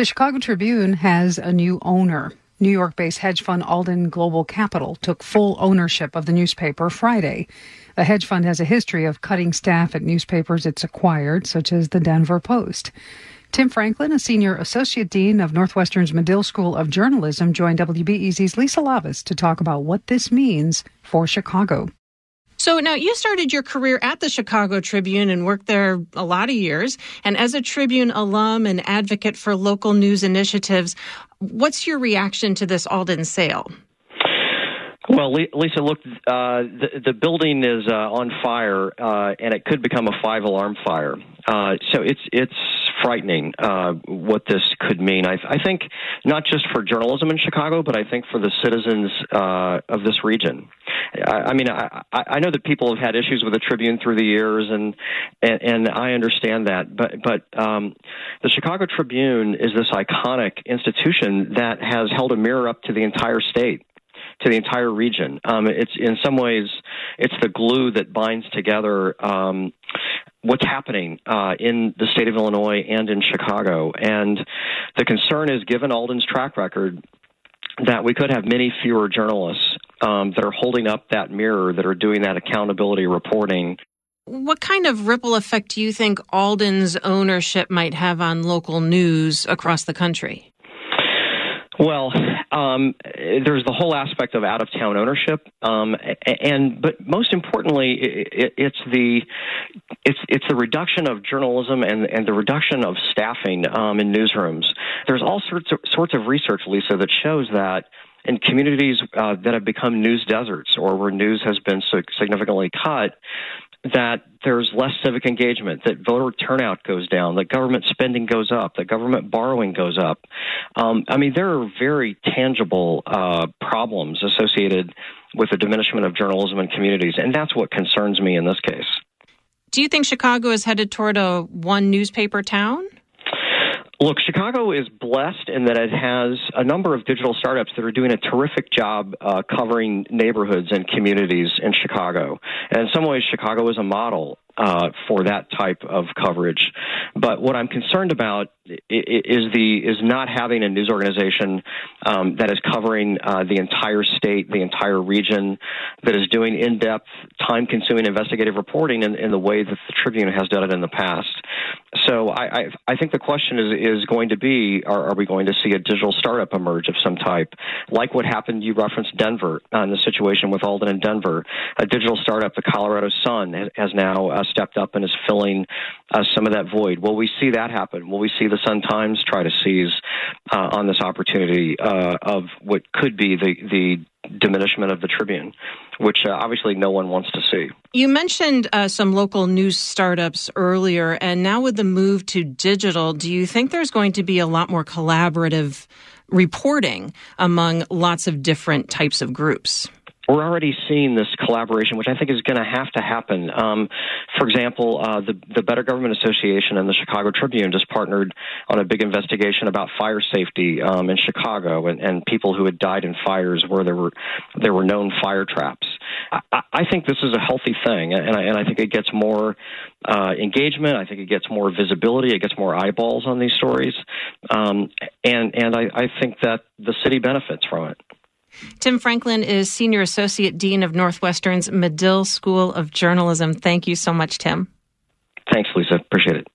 The Chicago Tribune has a new owner. New York based hedge fund Alden Global Capital took full ownership of the newspaper Friday. The hedge fund has a history of cutting staff at newspapers it's acquired, such as the Denver Post. Tim Franklin, a senior associate dean of Northwestern's Medill School of Journalism, joined WBEZ's Lisa Labuz to talk about what this means for Chicago. So now you started your career at the Chicago Tribune and worked there a lot of years. And as a Tribune alum and advocate for local news initiatives, what's your reaction to this Alden sale? Well, Lisa, look, uh, the, the building is uh, on fire, uh, and it could become a five-alarm fire. Uh, so it's it's frightening uh, what this could mean. I, I, think not just for journalism in Chicago, but I think for the citizens uh, of this region. I, I mean, I, I, know that people have had issues with the Tribune through the years, and and, and I understand that. But but um, the Chicago Tribune is this iconic institution that has held a mirror up to the entire state to the entire region. Um, it's in some ways it's the glue that binds together um, what's happening uh, in the state of Illinois and in Chicago. And the concern is, given Alden's track record, that we could have many fewer journalists um, that are holding up that mirror, that are doing that accountability reporting. What kind of ripple effect do you think Alden's ownership might have on local news across the country? Well, um, there's the whole aspect of out of town ownership, um, and but most importantly, it, it's the it's it's the reduction of journalism and and the reduction of staffing um, in newsrooms. There's all sorts of sorts of research, Lisa, that shows that in communities uh, that have become news deserts or where news has been significantly cut, that there's less civic engagement, that voter turnout goes down, that government spending goes up, that government borrowing goes up. Um, I mean, there are very tangible uh, problems associated with the diminishment of journalism in communities, and that's what concerns me in this case. Do you think Chicago is headed toward a one newspaper town? Look, Chicago is blessed in that it has a number of digital startups that are doing a terrific job uh, covering neighborhoods and communities in Chicago. And in some ways, Chicago is a model uh, for that type of coverage. But what I'm concerned about is the is not having a news organization um, that is covering uh, the entire state, the entire region, that is doing in-depth, time-consuming investigative reporting in, in the way that the Tribune has done it in the past. So I, I, I think the question is is going to be: are, are, we going to see a digital startup emerge of some type, like what happened? You referenced Denver uh, in the situation with Alden and Denver. A digital startup, the Colorado Sun, has, has now uh, stepped up and is filling uh, some of that void. Will we see that happen? Will we see the Sun Times try to seize uh, on this opportunity uh, of what could be the the diminishment of the Tribune, which uh, obviously no one wants to see. You mentioned uh, some local news startups earlier, and now with the move to digital, do you think there's going to be a lot more collaborative reporting among lots of different types of groups? We're already seeing this collaboration, which I think is going to have to happen. Um, for example, uh, the the Better Government Association and the Chicago Tribune just partnered on a big investigation about fire safety um, in Chicago and, and people who had died in fires where there were there were known fire traps. I, I think this is a healthy thing, and I, and I think it gets more uh, engagement. I think it gets more visibility. It gets more eyeballs on these stories, um, and and I, I think that the city benefits from it. Tim Franklin is Senior Associate Dean of Northwestern's Medill School of Journalism. Thank you so much, Tim. Thanks, Lisa. Appreciate it.